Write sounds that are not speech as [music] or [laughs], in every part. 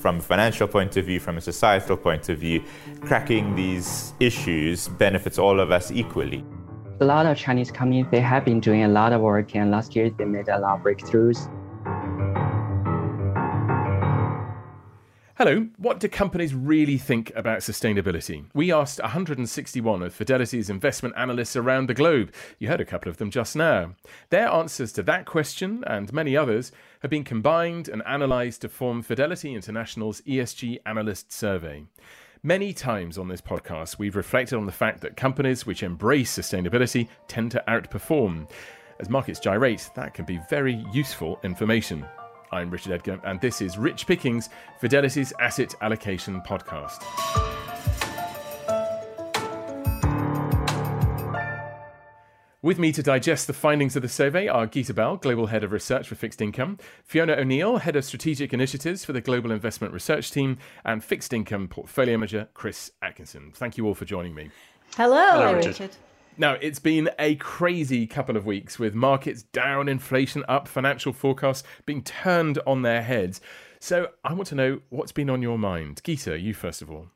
from a financial point of view, from a societal point of view, cracking these issues benefits all of us equally. A lot of Chinese companies, they have been doing a lot of work, and last year they made a lot of breakthroughs. Hello, what do companies really think about sustainability? We asked 161 of Fidelity's investment analysts around the globe. You heard a couple of them just now. Their answers to that question and many others have been combined and analysed to form Fidelity International's ESG Analyst Survey. Many times on this podcast, we've reflected on the fact that companies which embrace sustainability tend to outperform. As markets gyrate, that can be very useful information. I'm Richard Edgar, and this is Rich Pickings, Fidelity's Asset Allocation Podcast. With me to digest the findings of the survey are Geeta Bell, Global Head of Research for Fixed Income, Fiona O'Neill, Head of Strategic Initiatives for the Global Investment Research Team, and Fixed Income Portfolio Manager Chris Atkinson. Thank you all for joining me. Hello, Hello Richard. Richard. Now, it's been a crazy couple of weeks with markets down, inflation up, financial forecasts being turned on their heads. So, I want to know what's been on your mind. Geeta, you first of all.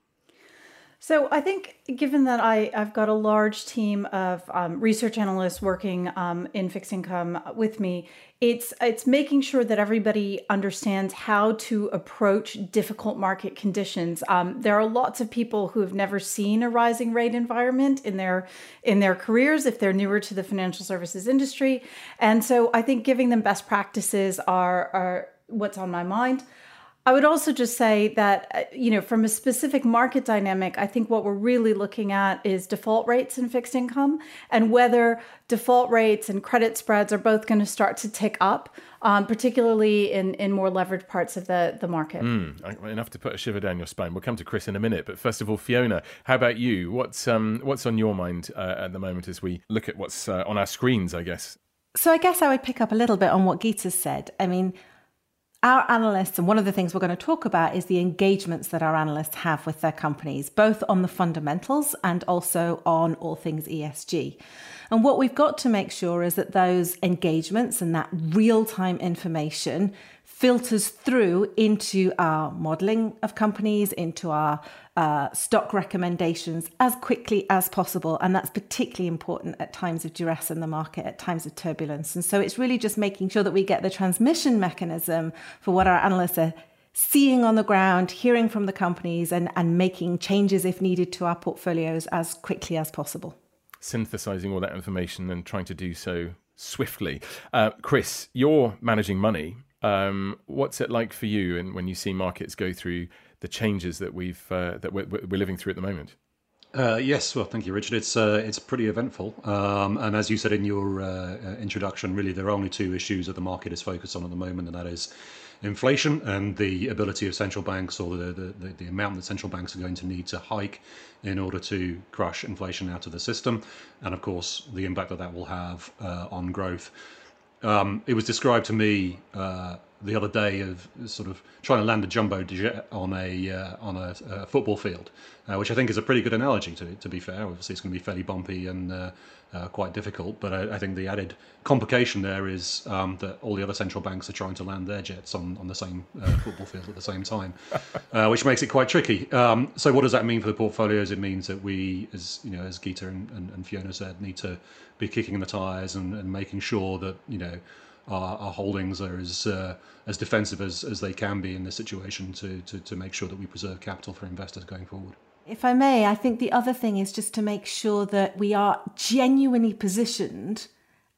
So I think, given that I, I've got a large team of um, research analysts working um, in fixed income with me, it's it's making sure that everybody understands how to approach difficult market conditions. Um, there are lots of people who have never seen a rising rate environment in their in their careers if they're newer to the financial services industry, and so I think giving them best practices are are what's on my mind. I would also just say that, uh, you know, from a specific market dynamic, I think what we're really looking at is default rates in fixed income and whether default rates and credit spreads are both going to start to tick up, um, particularly in, in more leveraged parts of the, the market. Mm, enough to put a shiver down your spine. We'll come to Chris in a minute. But first of all, Fiona, how about you? What's, um, what's on your mind uh, at the moment as we look at what's uh, on our screens, I guess? So I guess I would pick up a little bit on what Geeta said. I mean, our analysts, and one of the things we're going to talk about is the engagements that our analysts have with their companies, both on the fundamentals and also on all things ESG. And what we've got to make sure is that those engagements and that real time information filters through into our modeling of companies, into our uh, stock recommendations as quickly as possible. And that's particularly important at times of duress in the market, at times of turbulence. And so it's really just making sure that we get the transmission mechanism for what our analysts are seeing on the ground, hearing from the companies, and, and making changes if needed to our portfolios as quickly as possible. Synthesizing all that information and trying to do so swiftly. Uh, Chris, you're managing money. Um, what's it like for you and when you see markets go through the changes that we've uh, that we're, we're, living through at the moment? Uh, yes, well, thank you, Richard. It's uh, it's pretty eventful, um, and as you said in your uh, uh, introduction, really there are only two issues that the market is focused on at the moment, and that is inflation and the ability of central banks, or the, the, the amount that central banks are going to need to hike in order to crush inflation out of the system, and of course the impact that that will have uh, on growth. Um, it was described to me uh, the other day of sort of trying to land a jumbo jet on a uh, on a, a, football field, uh, which I think is a pretty good analogy. To to be fair, obviously it's going to be fairly bumpy and uh, uh, quite difficult, but I, I, think the added complication there is um, that all the other central banks are trying to land their jets on on the same uh, football field at the same time, [laughs] uh, which makes it quite tricky. Um, so what does that mean for the portfolios? It means that we, as you know, as Geeta and, and, and Fiona said, need to be kicking the tires and, and making sure that you know our, holdings are as uh, as defensive as, as they can be in this situation to, to, to make sure that we preserve capital for investors going forward. If I may, I think the other thing is just to make sure that we are genuinely positioned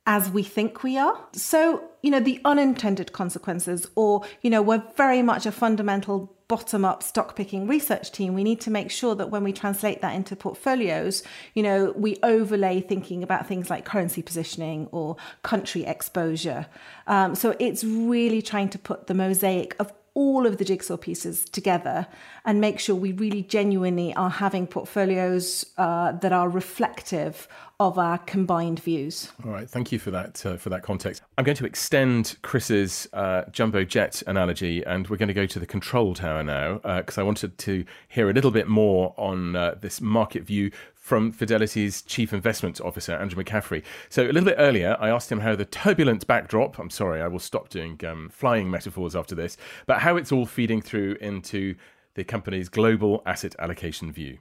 as we think we are. So, you know, the unintended consequences, or, you know, we're very much a fundamental bottom up stock picking research team, we need to make sure that when we translate that into portfolios, you know, we overlay thinking about things like currency positioning or country exposure. Um, so it's really trying to put the mosaic of all of the jigsaw pieces together and make sure we really genuinely are having portfolios uh, that are reflective of our combined views. All right, thank you for that uh, for that context. I'm going to extend Chris's uh, jumbo jet analogy, and we're going to go to the control tower now because uh, I wanted to hear a little bit more on uh, this market view from Fidelity's Chief Investment Officer, Andrew McCaffery. So, a little bit earlier, I asked him how the turbulent backdrop, I'm sorry, I will stop doing um, flying metaphors after this, but how it's all feeding through into the company's global asset allocation view.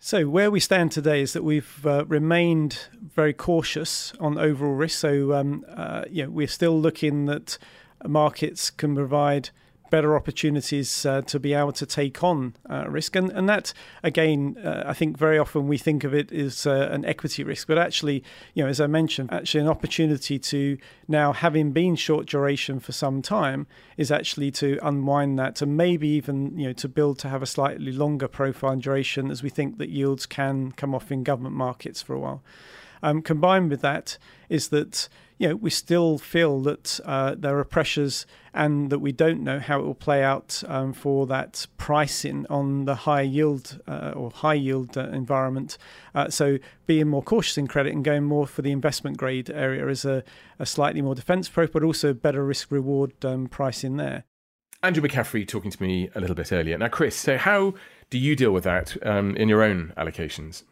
So, where we stand today is that we've uh, remained very cautious on overall risk. So, um, uh, yeah, we're still looking that markets can provide better opportunities uh, to be able to take on uh, risk. And, and that, again, uh, I think very often we think of it as uh, an equity risk, but actually, you know, as I mentioned, actually an opportunity to now, having been short duration for some time, is actually to unwind that and maybe even, you know, to build to have a slightly longer profile duration as we think that yields can come off in government markets for a while. Um, combined with that is that you know, we still feel that uh, there are pressures and that we don't know how it will play out um, for that pricing on the high yield uh, or high yield uh, environment. Uh, so being more cautious in credit and going more for the investment grade area is a, a slightly more defense proof, but also better risk reward um, pricing there. Andrew McCaffery talking to me a little bit earlier. Now, Chris, so how do you deal with that um, in your own allocations?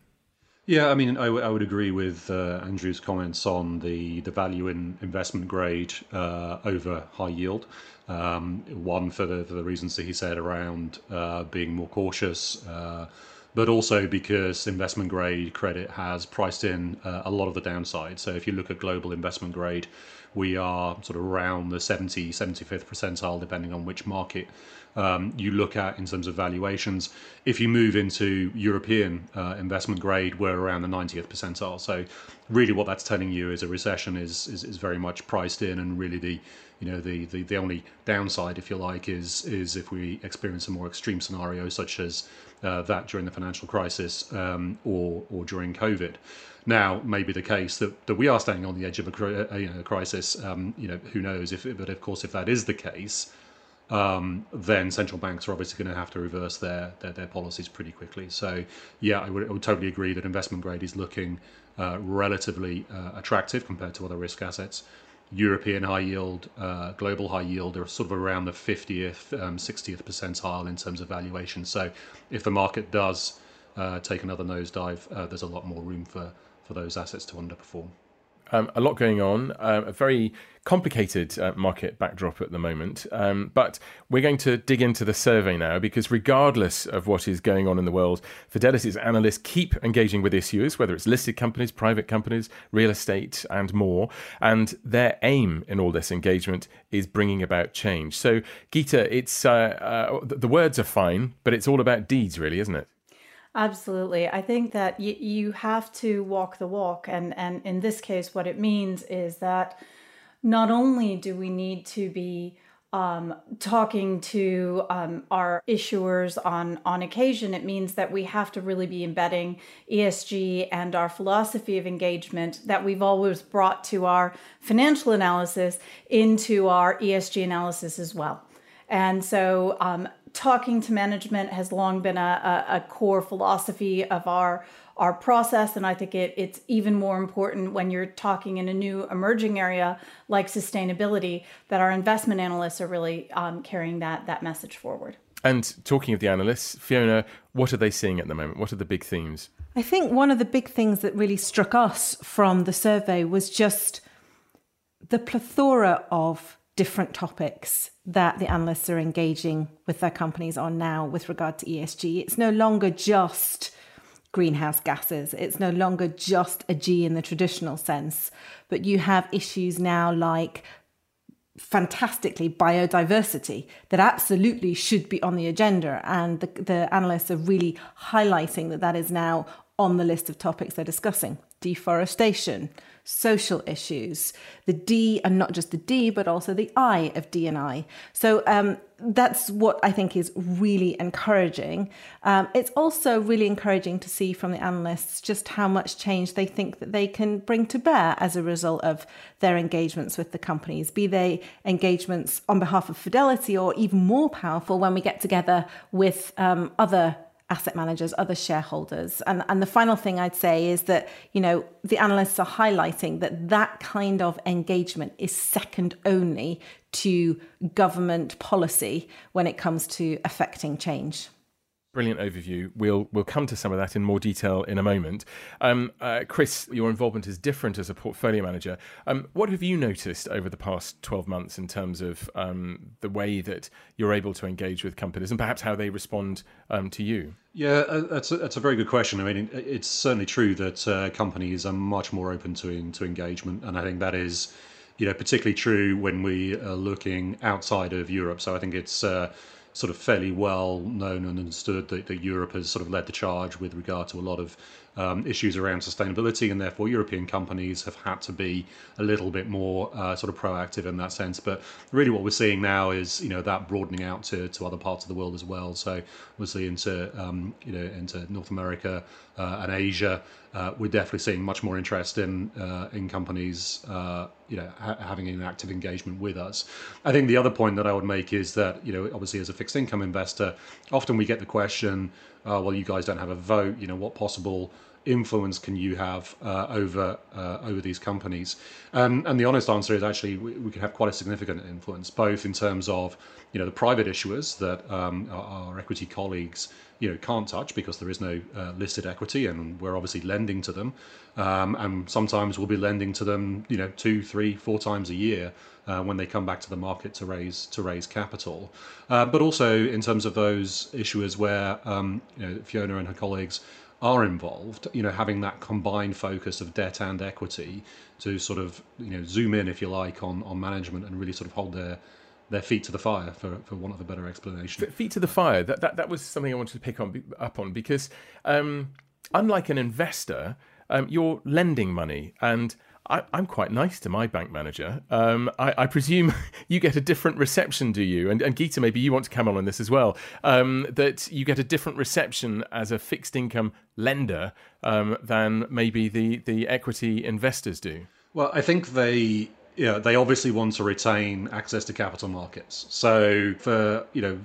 Yeah, I mean, I, w- I would agree with uh, Andrew's comments on the, the value in investment grade uh, over high yield. Um, one for the for the reasons that he said around uh, being more cautious, uh, but also because investment grade credit has priced in uh, a lot of the downside. So if you look at global investment grade, we are sort of around the 70, 75th percentile, depending on which market um, you look at in terms of valuations. If you move into European uh, investment grade, we're around the 90th percentile. So really what that's telling you is a recession is, is, is very much priced in and really the you know the, the, the only downside if you like is is if we experience a more extreme scenario such as uh, that during the financial crisis um, or or during COVID. Now, maybe the case that, that we are standing on the edge of a, a you know, crisis. Um, you know, who knows? If but of course, if that is the case, um, then central banks are obviously going to have to reverse their, their, their policies pretty quickly. So, yeah, I would, I would totally agree that investment grade is looking uh, relatively uh, attractive compared to other risk assets. European high yield, uh, global high yield are sort of around the 50th, um, 60th percentile in terms of valuation. So, if the market does uh, take another nosedive, uh, there's a lot more room for, for those assets to underperform. Um, a lot going on, uh, a very complicated uh, market backdrop at the moment. Um, but we're going to dig into the survey now because, regardless of what is going on in the world, Fidelity's analysts keep engaging with issuers, whether it's listed companies, private companies, real estate, and more. And their aim in all this engagement is bringing about change. So, Geeta, it's uh, uh the words are fine, but it's all about deeds, really, isn't it? Absolutely. I think that y- you have to walk the walk. And, and in this case, what it means is that not only do we need to be um, talking to um, our issuers on on occasion, it means that we have to really be embedding ESG and our philosophy of engagement that we've always brought to our financial analysis into our ESG analysis as well. And so, um, talking to management has long been a, a, a, core philosophy of our our process and i think it, it's even more important when you're talking in a new emerging area like sustainability that our investment analysts are really um, carrying that that message forward. And talking of the analysts fiona what are they seeing at the moment? What are the big themes? I think one of the big things that really struck us from the survey was just the plethora of different topics that the analysts are engaging with their companies on now with regard to ESG. It's no longer just greenhouse gases, it's no longer just a G in the traditional sense, but you have issues now like fantastically biodiversity that absolutely should be on the agenda. And the, the analysts are really highlighting that that is now on the list of topics they're discussing. Deforestation social issues, the D, and not just the D, but also the I of D and I. So um, that's what I think is really encouraging. Um, it's also really encouraging to see from the analysts just how much change they think that they can bring to bear as a result of their engagements with the companies, be they engagements on behalf of Fidelity or even more powerful when we get together with um, other asset managers, other shareholders. And, and the final thing I'd say is that, you know, the analysts are highlighting that that kind of engagement is second only to government policy when it comes to affecting change. Brilliant overview. We'll we'll come to some of that in more detail in a moment. Um, uh, Chris, your involvement is different as a portfolio manager. Um, what have you noticed over the past twelve months in terms of um, the way that you're able to engage with companies and perhaps how they respond um, to you? Yeah, uh, that's a, that's a very good question. I mean, it's certainly true that uh, companies are much more open to to engagement, and I think that is you know particularly true when we are looking outside of Europe. So I think it's uh, sort of fairly well known and understood that, that Europe has sort of led the charge with regard to a lot of um, issues around sustainability, and therefore European companies have had to be a little bit more uh, sort of proactive in that sense. But really, what we're seeing now is you know that broadening out to, to other parts of the world as well. So obviously into um, you know into North America uh, and Asia, uh, we're definitely seeing much more interest in uh, in companies uh, you know ha- having an active engagement with us. I think the other point that I would make is that you know obviously as a fixed income investor, often we get the question, oh, well you guys don't have a vote. You know what possible influence can you have uh, over uh, over these companies? Um, and the honest answer is actually we, we, can have quite a significant influence, both in terms of you know the private issuers that um, our, our, equity colleagues you know can't touch because there is no uh, listed equity, and we're obviously lending to them, um, and sometimes we'll be lending to them you know two, three, four times a year. Uh, when they come back to the market to raise to raise capital, uh, but also in terms of those issuers where um, you know, Fiona and her colleagues are involved, you know, having that combined focus of debt and equity to sort of, you know, zoom in, if you like, on, on management and really sort of hold their their feet to the fire, for, for want of a better explanation. Feet to the fire. That that, that was something I wanted to pick on up on because um, unlike an investor, um, you're lending money and I, am quite nice to my bank manager. Um, I, I, presume [laughs] you get a different reception, do you? And, and Geeta, maybe you want to come on on this as well. Um, that you get a different reception as a fixed income lender um, than maybe the, the equity investors do. Well, I think they yeah, they obviously want to retain access to capital markets. So for you know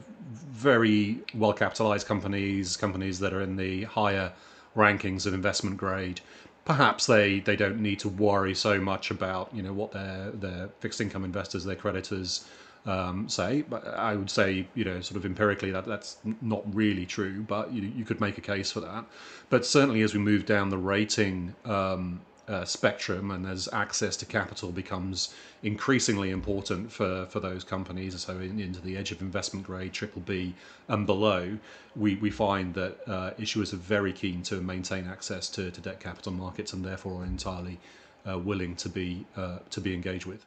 very well capitalized companies, companies that are in the higher rankings of investment grade, perhaps they, they don't need to worry so much about you know what their their fixed income investors, their creditors um, say. But I would say you know sort of empirically that that's not really true, but you you could make a case for that. But certainly as we move down the rating um, uh, spectrum and as access to capital becomes increasingly important for, for those companies, so in, into the edge of investment grade, triple B and below, we, we find that uh, issuers are very keen to maintain access to, to debt capital markets and therefore are entirely uh, willing to be uh, to be engaged with.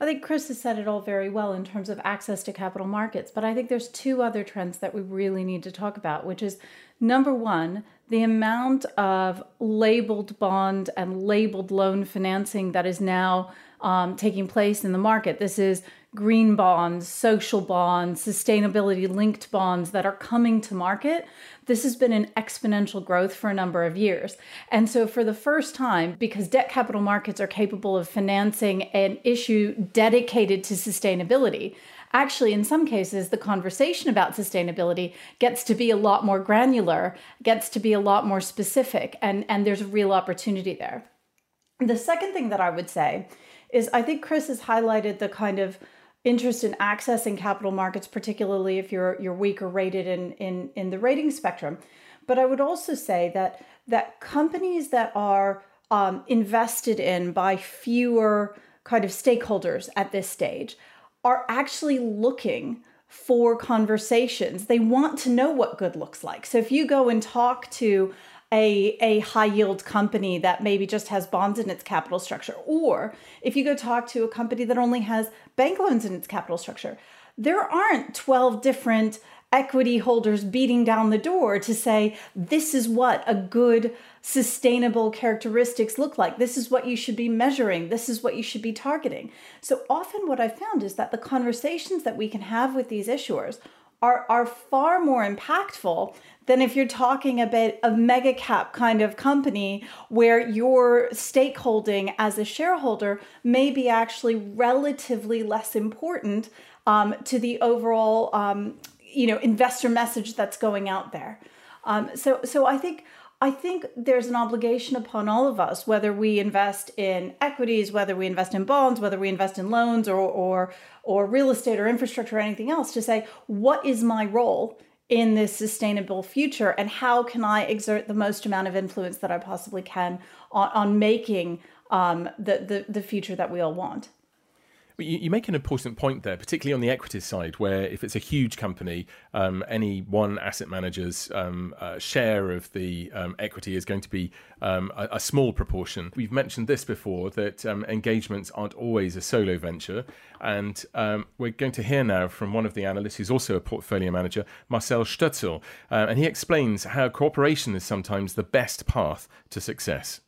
I think Chris has said it all very well in terms of access to capital markets, but I think there's two other trends that we really need to talk about, which is number one, the amount of labeled bond and labeled loan financing that is now um, taking place in the market. This is green bonds, social bonds, sustainability linked bonds that are coming to market this has been an exponential growth for a number of years. And so, for the first time, because debt capital markets are capable of financing an issue dedicated to sustainability, actually, in some cases, the conversation about sustainability gets to be a lot more granular, gets to be a lot more specific, and, and there's a real opportunity there. The second thing that I would say is I think Chris has highlighted the kind of interest in accessing capital markets, particularly if you're you're weaker rated in in in the rating spectrum. But I would also say that that companies that are um, invested in by fewer kind of stakeholders at this stage are actually looking for conversations. They want to know what good looks like. So if you go and talk to a, a high yield company that maybe just has bonds in its capital structure, or if you go talk to a company that only has bank loans in its capital structure, there aren't 12 different equity holders beating down the door to say, this is what a good, sustainable characteristics look like. This is what you should be measuring. This is what you should be targeting. So often, what I've found is that the conversations that we can have with these issuers are, are far more impactful than if you're talking about a mega cap kind of company where your stakeholding as a shareholder may be actually relatively less important um, to the overall um, you know investor message that's going out there Um, so, so I think I think there's an obligation upon all of us, whether we invest in equities, whether we invest in bonds, whether we invest in loans or or or real estate or infrastructure or anything else, to say what is my role in this sustainable future and how can I exert the most amount of influence that I possibly can on, on making um, the, the the future that we all want. You, you, make an important point there, particularly on the equities side, where if it's a huge company, um, any one asset manager's um, uh, share of the um, equity is going to be um, a, a, small proportion. We've mentioned this before that um, engagements aren't always a solo venture. And we're going to hear now from one of the analysts who's also a portfolio manager, Marcel Stötzel. Uh, and he explains how cooperation is sometimes the best path to success.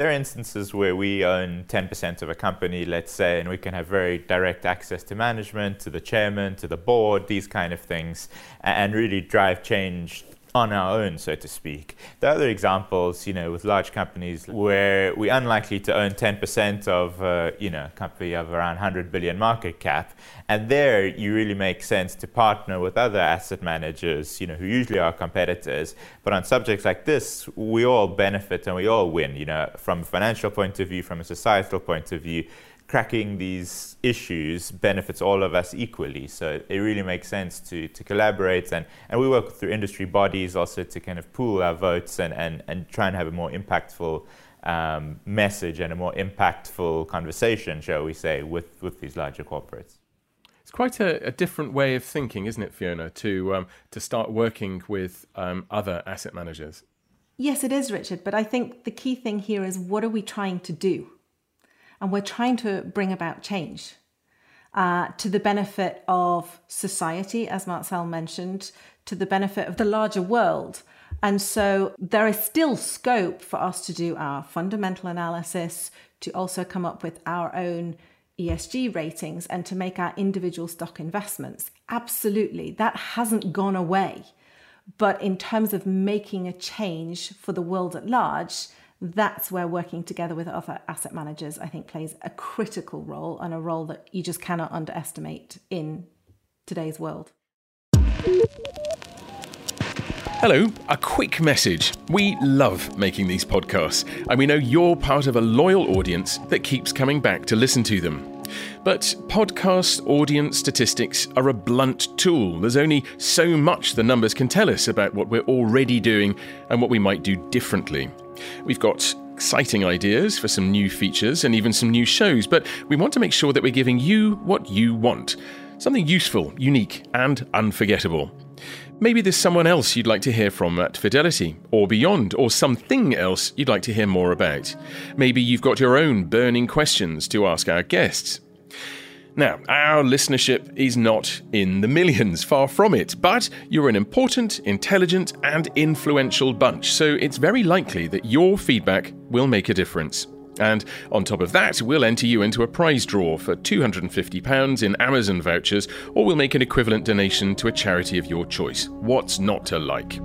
There are instances where we own 10% of a company, let's say, and we can have very direct access to management, to the chairman, to the board, these kind of things, and really drive change on our own, so to speak. The other examples, you know, with large companies where we're unlikely to own 10% of, uh, you know, a company of around 100 billion market cap, and there you really make sense to partner with other asset managers, you know, who usually are competitors. But on subjects like this, we all benefit and we all win, you know, from a financial point of view, from a societal point of view cracking these issues benefits all of us equally. So it really makes sense to, to collaborate. And, and we work through industry bodies also to kind of pool our votes and, and, and try and have a more impactful um, message and a more impactful conversation, shall we say, with, with these larger corporates. It's quite a, a different way of thinking, isn't it, Fiona, to, um, to start working with um, other asset managers? Yes, it is, Richard. But I think the key thing here is what are we trying to do? And we're trying to bring about change uh, to the benefit of society, as Marcel mentioned, to the benefit of the larger world. And so there is still scope for us to do our fundamental analysis, to also come up with our own ESG ratings, and to make our individual stock investments. Absolutely, that hasn't gone away. But in terms of making a change for the world at large, that's where working together with other asset managers, I think, plays a critical role and a role that you just cannot underestimate in today's world. Hello, a quick message. We love making these podcasts, and we know you're part of a loyal audience that keeps coming back to listen to them. But podcast audience statistics are a blunt tool. There's only so much the numbers can tell us about what we're already doing and what we might do differently. We've got exciting ideas for some new features and even some new shows, but we want to make sure that we're giving you what you want something useful, unique, and unforgettable. Maybe there's someone else you'd like to hear from at Fidelity, or beyond, or something else you'd like to hear more about. Maybe you've got your own burning questions to ask our guests. Now, our listenership is not in the millions, far from it, but you're an important, intelligent, and influential bunch, so it's very likely that your feedback will make a difference. And on top of that, we'll enter you into a prize draw for £250 in Amazon vouchers, or we'll make an equivalent donation to a charity of your choice. What's not to like?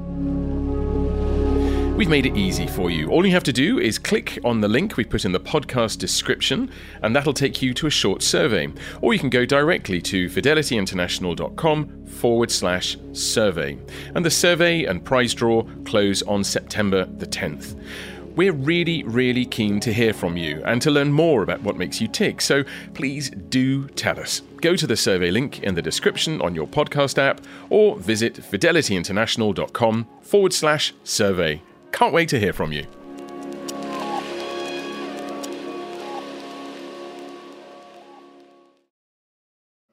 We've made it easy for you. All you have to do is click on the link we put in the podcast description, and that'll take you to a short survey. Or you can go directly to fidelityinternational.com forward slash survey. And the survey and prize draw close on September the 10th. We're really, really keen to hear from you and to learn more about what makes you tick, so please do tell us. Go to the survey link in the description on your podcast app or visit fidelityinternational.com forward slash survey. Can't wait to hear from you.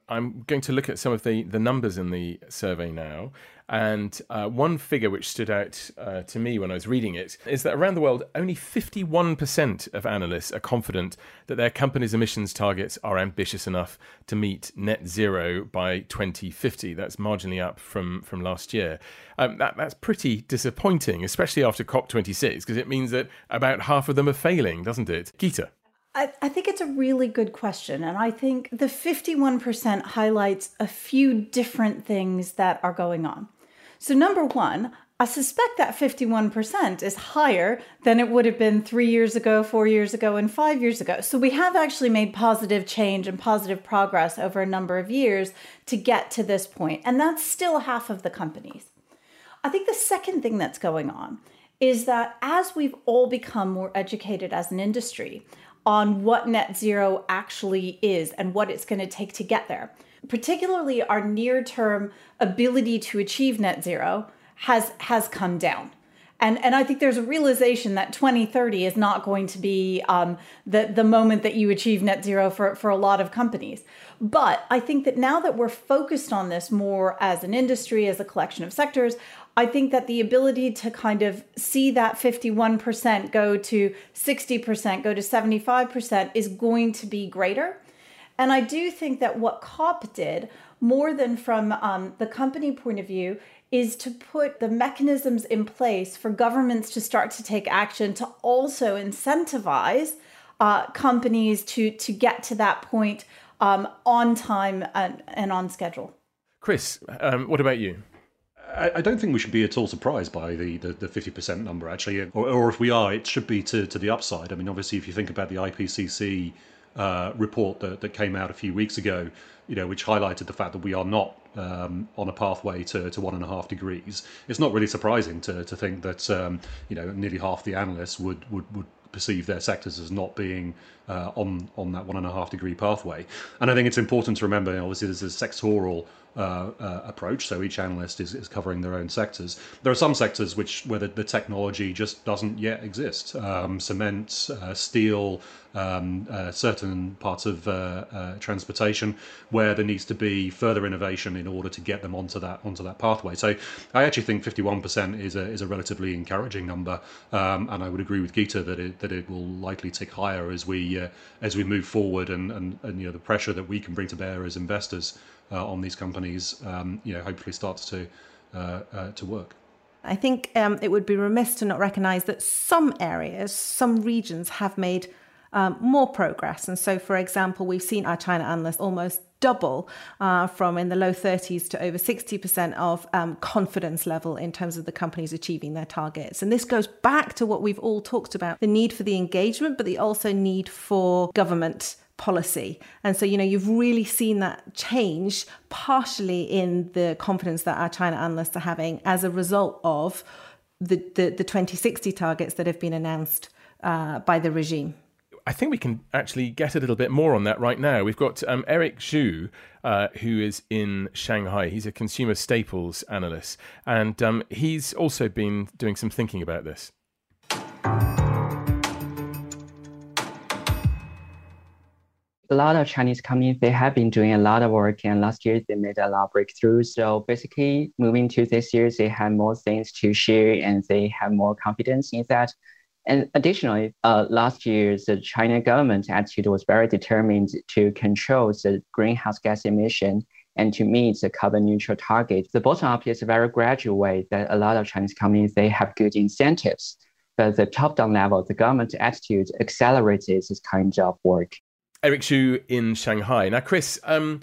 I'm going to look at some of the, the numbers in the survey now. And uh, one figure which stood out uh, to me when I was reading it is that around the world, only 51% of analysts are confident that their company's emissions targets are ambitious enough to meet net zero by 2050. That's marginally up from, from last year. Um, that, that's pretty disappointing, especially after COP26, because it means that about half of them are failing, doesn't it? Geeta. I, I, think it's a really good question. And I think the 51% highlights a few different things that are going on. So, number one, I suspect that 51% is higher than it would have been three years ago, four years ago, and five years ago. So we have actually made positive change and positive progress over a number of years to get to this point. And that's still half of the companies. I think the second thing that's going on is that as we've all become more educated as an industry on what net zero actually is and what it's going to take to get there, particularly our near term ability to achieve net zero has has come down. And, and I think there's a realization that 2030 is not going to be um, the, the moment that you achieve net zero for, for a lot of companies. But I think that now that we're focused on this more as an industry, as a collection of sectors, I think that the ability to kind of see that 51% go to 60%, go to 75% is going to be greater. And I do think that what COP did, more than from um, the company point of view, is to put the mechanisms in place for governments to start to take action to also incentivize uh, companies to to get to that point um, on time and, and on schedule. Chris, um, what about you? I, don't think we should be at all surprised by the, the, the 50% number, actually. Or, or, if we are, it should be to, to the upside. I mean, obviously, if you think about the IPCC uh, report that, that came out a few weeks ago, you know, which highlighted the fact that we are not um, on a pathway to, to one and a half degrees, it's not really surprising to, to think that, um, you know, nearly half the analysts would, would, would perceive their sectors as not being uh, on on that one and a half degree pathway. And I think it's important to remember, obviously, there's a sectoral uh, uh, approach. So each analyst is, is covering their own sectors. There are some sectors which where the, the technology just doesn't yet exist. Um, cement, uh, steel, um, uh, certain parts of uh, uh, transportation where there needs to be further innovation in order to get them onto that onto that pathway. So I actually think 51% is a is a relatively encouraging number, um, and I would agree with Geeta that it that it will likely tick higher as we as we move forward and, and and you know the pressure that we can bring to bear as investors uh, on these companies, um, you know, hopefully starts to uh, uh, to work. I think um, it would be remiss to not recognise that some areas, some regions have made um, more progress. And so, for example, we've seen our China analysts almost double uh, from in the low 30s to over 60% of um, confidence level in terms of the companies achieving their targets. And this goes back to what we've all talked about the need for the engagement, but the also need for government policy. And so, you know, you've really seen that change partially in the confidence that our China analysts are having as a result of the, the, the 2060 targets that have been announced uh, by the regime. I think we can actually get a little bit more on that right now. We've got um, Eric Xu, uh, who is in Shanghai. He's a consumer staples analyst, and um, he's also been doing some thinking about this. a lot of Chinese companies, they have been doing a lot of work and last year they made a lot of breakthroughs. So basically moving to this year, they have more things to share and they have more confidence in that. And additionally, uh, last year, the China government attitude was very determined to control the greenhouse gas emission and to meet the carbon neutral target. The bottom up is a very gradual way that a lot of Chinese companies, they have good incentives. But the top down level, the government attitude accelerates this kind of work. Eric Xu in Shanghai. Now, Chris, um,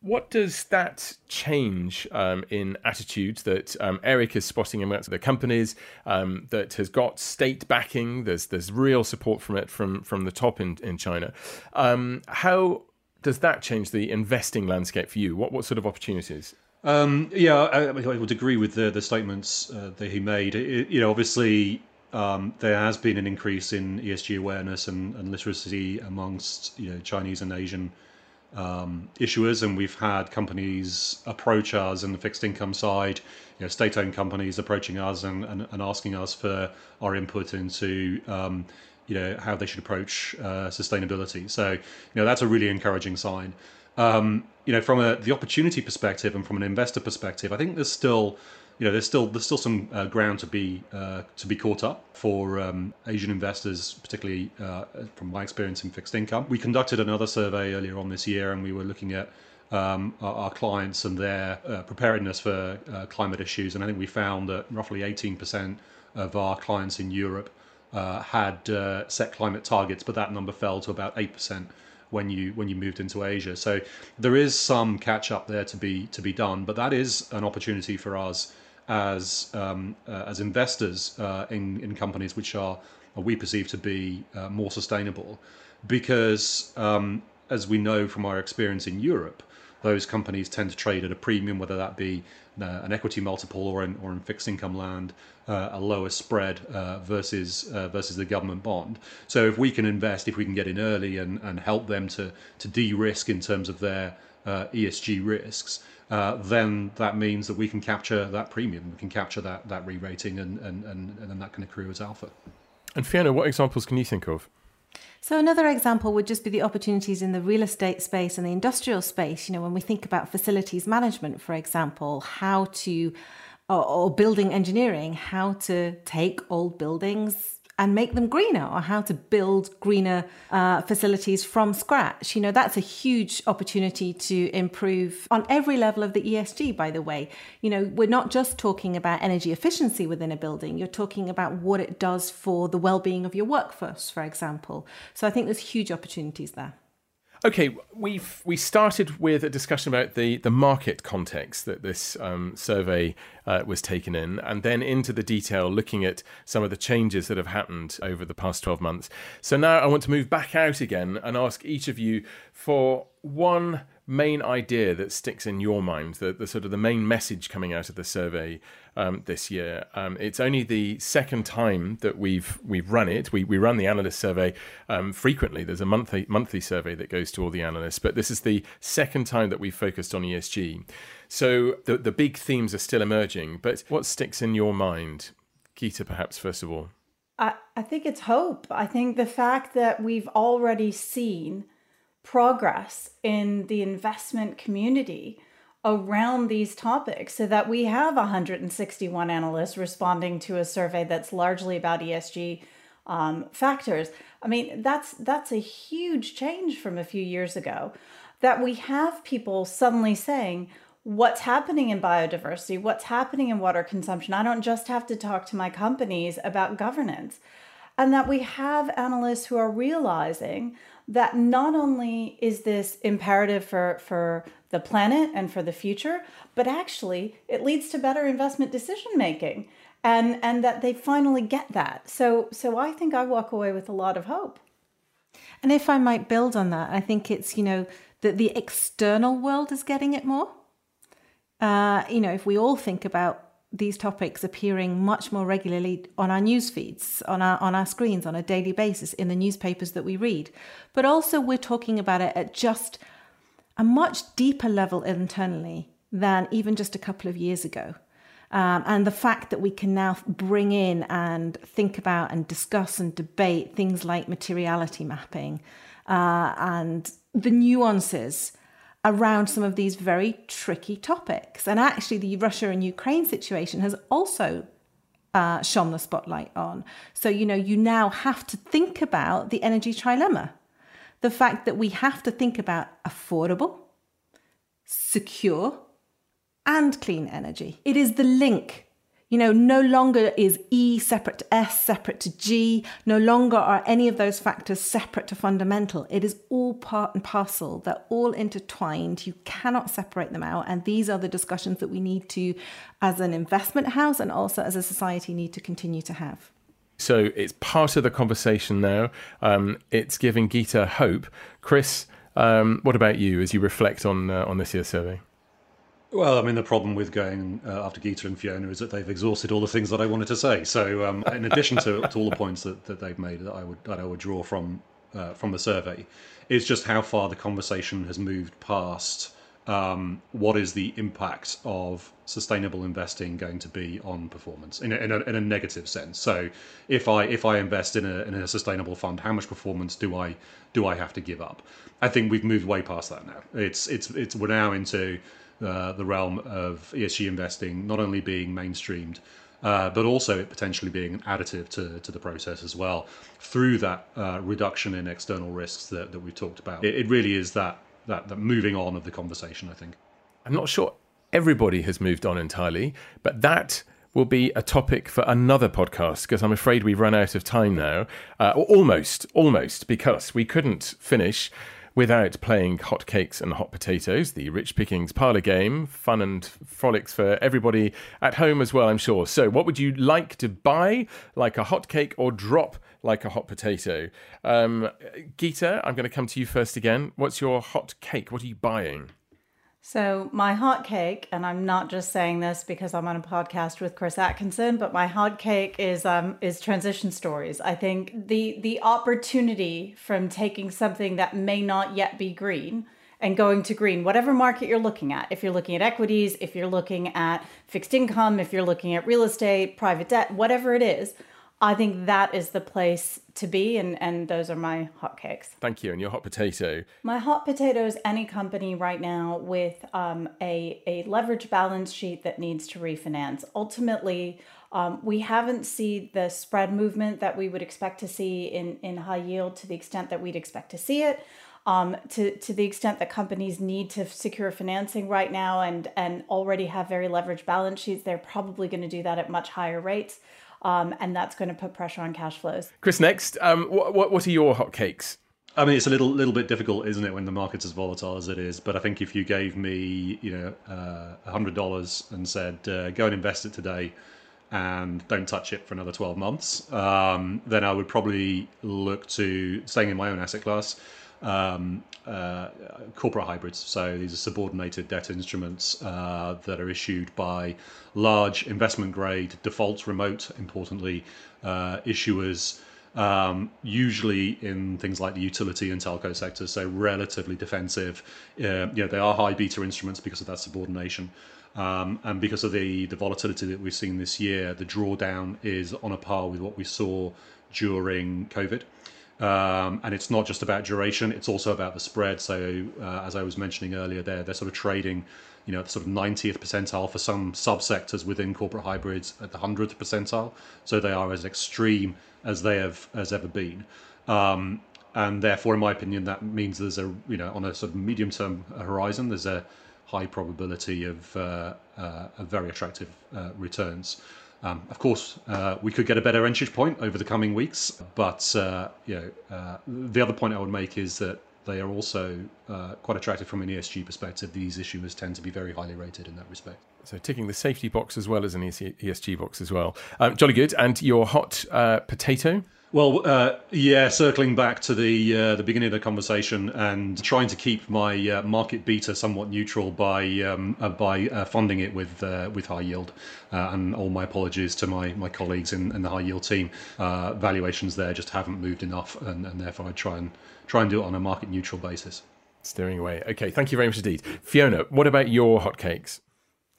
what does that change um, in attitudes that um, Eric is spotting amongst the companies um, that has got state backing? There's there's real support from it from from the top in in China. Um, how does that change the investing landscape for you? What what sort of opportunities? Um, yeah, I, I, would agree with the the statements uh, that he made. It, you know, obviously um, there has been an increase in ESG awareness and, and literacy amongst you know Chinese and Asian um, issuers, and we've had companies approach us in the fixed income side, you know, state-owned companies approaching us and, and, and asking us for our input into um, you know how they should approach uh, sustainability. So you know that's a really encouraging sign. Um, you know, from a the opportunity perspective and from an investor perspective, I think there's still you know, there's still there's still some uh, ground to be uh, to be caught up for um, Asian investors, particularly uh, from my experience in fixed income. We conducted another survey earlier on this year, and we were looking at um, our, our, clients and their uh, preparedness for uh, climate issues, and I think we found that roughly 18% of our clients in Europe uh, had set climate targets, but that number fell to about 8% when you when you moved into Asia. So there is some catch up there to be to be done, but that is an opportunity for us as um, uh, as investors uh, in in companies which are we perceive to be uh, more sustainable, because um, as we know from our experience in Europe, those companies tend to trade at a premium, whether that be uh, an equity multiple or in, or in fixed income land, uh, a lower spread uh, versus uh, versus the government bond. So if we can invest, if we can get in early and, and help them to to de-risk in terms of their uh, ESG risks, uh, then that means that we can capture that premium, we can capture that that re-rating, and and, and, and then that can accrue as alpha. And Fiona, what examples can you think of? So another example would just be the opportunities in the real estate space and the industrial space. You know, when we think about facilities management, for example, how to or, or building engineering, how to take old buildings and make them greener or how to build greener uh, facilities from scratch. You know, that's a huge opportunity to improve on every level of the ESG, by the way. You know, we're not just talking about energy efficiency within a building, you're talking about what it does for the well being of your workforce, for example. So I think there's huge opportunities there. Okay, we've we started with a discussion about the the market context that this um, survey uh, was taken in, and then into the detail, looking at some of the changes that have happened over the past twelve months. So now I want to move back out again and ask each of you for one main idea that sticks in your mind, the, the sort of the main message coming out of the survey um, this year. Um, it's only the second time that we've we've run it. We we run the analyst survey um, frequently. There's a monthly monthly survey that goes to all the analysts, but this is the second time that we've focused on ESG. So the the big themes are still emerging. But what sticks in your mind, Geeta, perhaps first of all? I, I think it's hope. I think the fact that we've already seen progress in the investment community around these topics so that we have 161 analysts responding to a survey that's largely about ESG um, factors. I mean, that's that's a huge change from a few years ago. That we have people suddenly saying, what's happening in biodiversity, what's happening in water consumption. I don't just have to talk to my companies about governance. And that we have analysts who are realizing that not only is this imperative for, for the planet and for the future, but actually it leads to better investment decision making and, and that they finally get that. So, so I think I walk away with a lot of hope. And if I might build on that, I think it's, you know, that the external world is getting it more. Uh, you know, if we all think about these topics appearing much more regularly on our news feeds, on our on our screens on a daily basis in the newspapers that we read. But also we're talking about it at just a much deeper level internally than even just a couple of years ago. Um, and the fact that we can now bring in and think about and discuss and debate things like materiality mapping uh, and the nuances around some of these very tricky topics. And actually, the Russia and Ukraine situation has also uh, shone the spotlight on. So, you know, you now have to think about the energy trilemma the fact that we have to think about affordable, secure, and clean energy. It is the link you know, no longer is E separate to S, separate to G. No longer are any of those factors separate to fundamental. It is all part and parcel. They're all intertwined. You cannot separate them out. And these are the discussions that we need to, as an investment house and also as a society, need to continue to have. So it's part of the conversation now. Um, it's giving Geeta hope. Chris, um, what about you as you reflect on uh, on this year's survey? Well, I mean, the problem with going uh, after Geeta and Fiona is that they've exhausted all the things that I wanted to say. So, um, in addition to, to, all the points that, that they've made, that I would that I would draw from uh, from the survey, is just how far the conversation has moved past um, what is the impact of sustainable investing going to be on performance in a, in a, in a negative sense. So, if I if I invest in a in a sustainable fund, how much performance do I do I have to give up? I think we've moved way past that now. It's it's it's we're now into uh, the realm of ESG investing not only being mainstreamed, uh, but also it potentially being an additive to, to the process as well through that uh, reduction in external risks that, that we've talked about. It, it really is that, that, that moving on of the conversation, I think. I'm not sure everybody has moved on entirely, but that will be a topic for another podcast because I'm afraid we've run out of time now. Uh, almost, almost, because we couldn't finish without playing hot cakes and hot potatoes, the Rich Pickings parlour game. Fun and frolics for everybody at home as well, I'm sure. So, what would you like to buy, like a hot cake, or drop like a hot potato? Um, Geeta, I'm going to come to you first again. What's your hot cake? What are you buying? So my hot cake, and I'm not just saying this because I'm on a podcast with Chris Atkinson, but my hot cake is um is transition stories. I think the the opportunity from taking something that may not yet be green and going to green, whatever market you're looking at. If you're looking at equities, if you're looking at fixed income, if you're looking at real estate, private debt, whatever it is, I think that is the place to be, and, and those are my hotcakes. Thank you. And your hot potato? My hot potato is any company right now with um, a, a leverage balance sheet that needs to refinance. Ultimately, um, we haven't seen the spread movement that we would expect to see in, in high yield to the extent that we'd expect to see it. Um, to, to the extent that companies need to secure financing right now and, and already have very leveraged balance sheets, they're probably going to do that at much higher rates um, and that's going to put pressure on cash flows. Chris, next, um, what, what, what are your hotcakes? I mean, it's a little little bit difficult, isn't it, when the market's as volatile as it is? But I think if you gave me, you know, uh, a hundred dollars and said, uh, "Go and invest it today," and don't touch it for another twelve months, um, then I would probably look to staying in my own asset class um, uh, corporate hybrids. So these are subordinated debt instruments uh, that are issued by large investment grade, default remote, importantly, uh, issuers. Um, usually in things like the utility and telco sectors, so relatively defensive. Uh, you know, they are high beta instruments because of that subordination. Um, and because of the, the volatility that we've seen this year, the drawdown is on a par with what we saw during COVID. Um, and it's not just about duration; it's also about the spread. So, uh, as I was mentioning earlier, there they're sort of trading, you know, sort of 90th percentile for some subsectors within corporate hybrids at the 100th percentile. So they are as extreme as they have as ever been. Um, and therefore, in my opinion, that means there's a you know on a sort of medium term horizon, there's a high probability of, uh, uh, of very attractive uh, returns. Um, of course, uh, we could get a better entry point over the coming weeks, but uh, you know, uh, the other point I would make is that they are also uh, quite attractive from an ESG perspective. These issuers tend to be very highly rated in that respect. So ticking the safety box as well as an ESG box as well. Um, jolly good. And your hot uh, potato? Well, uh, yeah, circling back to the uh, the beginning of the conversation and trying to keep my uh, market beta somewhat neutral by um, uh, by uh, funding it with uh, with high yield, and all my apologies to my, my colleagues in, in the high yield team. valuations there just haven't moved enough, and, and therefore I try and try and do it on a market neutral basis. Steering away. Okay, thank you very much indeed, Fiona. What about your hotcakes?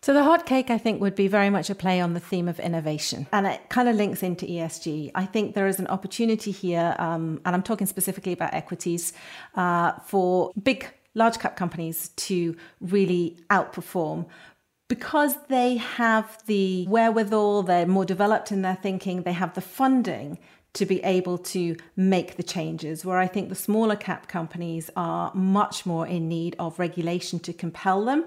So the hot cake, I think, would be very much a play on the theme of innovation, and it kind of links into ESG. I think there is an opportunity here, um, and I'm talking specifically about equities, uh, for big, large cap companies to really outperform because they have the wherewithal, they're more developed in their thinking, they have the funding to be able to make the changes. Where I think the smaller cap companies are much more in need of regulation to compel them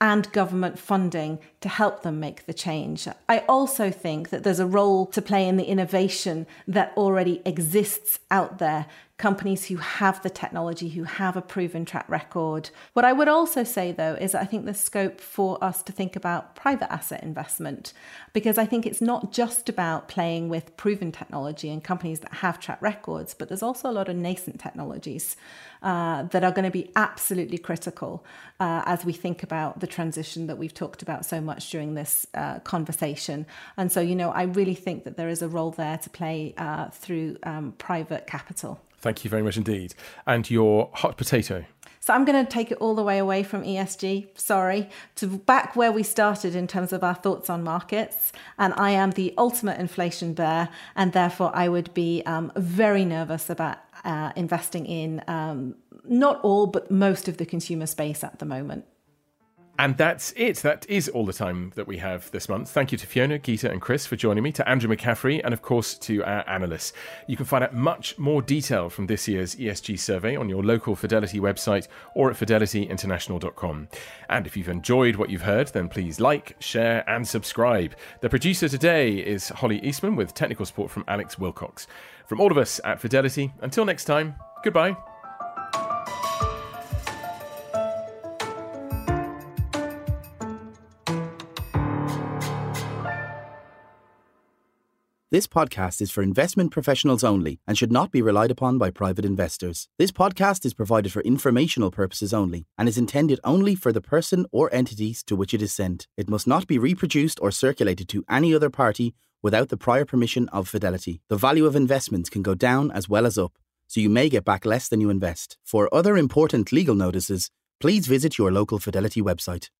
and government funding to help them make the change. I also think that there's a role to play in the innovation that already exists out there companies who have the technology, who have a proven track record. What I would also say, though, is I think there's scope for us to think about private asset investment because I think it's not just about playing with proven technology and companies that have track records, but there's also a lot of nascent technologies uh, that are going to be absolutely critical uh, as we think about the transition that we've talked about so much during this uh, conversation. And so, you know, I really think that there is a role there to play uh, through um, private capital. Thank you very much indeed. And your hot potato? So I'm going to take it all the way away from ESG, sorry, to back where we started in terms of our thoughts on markets. And I am the ultimate inflation bear, and therefore I would be um, very nervous about uh, investing in um, not all, but most of the consumer space at the moment. And that's it. That is all the time that we have this month. Thank you to Fiona, Geeta, and Chris for joining me, to Andrew McCaffery, and of course to our analysts. You can find out much more detail from this year's ESG survey on your local Fidelity website or at fidelityinternational.com. And if you've enjoyed what you've heard, then please like, share, and subscribe. The producer today is Holly Eastman with technical support from Alex Wilcox. From all of us at Fidelity, until next time, goodbye. This podcast is for investment professionals only and should not be relied upon by private investors. This podcast is provided for informational purposes only and is intended only for the person or entities to which it is sent. It must not be reproduced or circulated to any other party without the prior permission of Fidelity. The value of investments can go down as well as up, so you may get back less than you invest. For other important legal notices, please visit your local Fidelity website.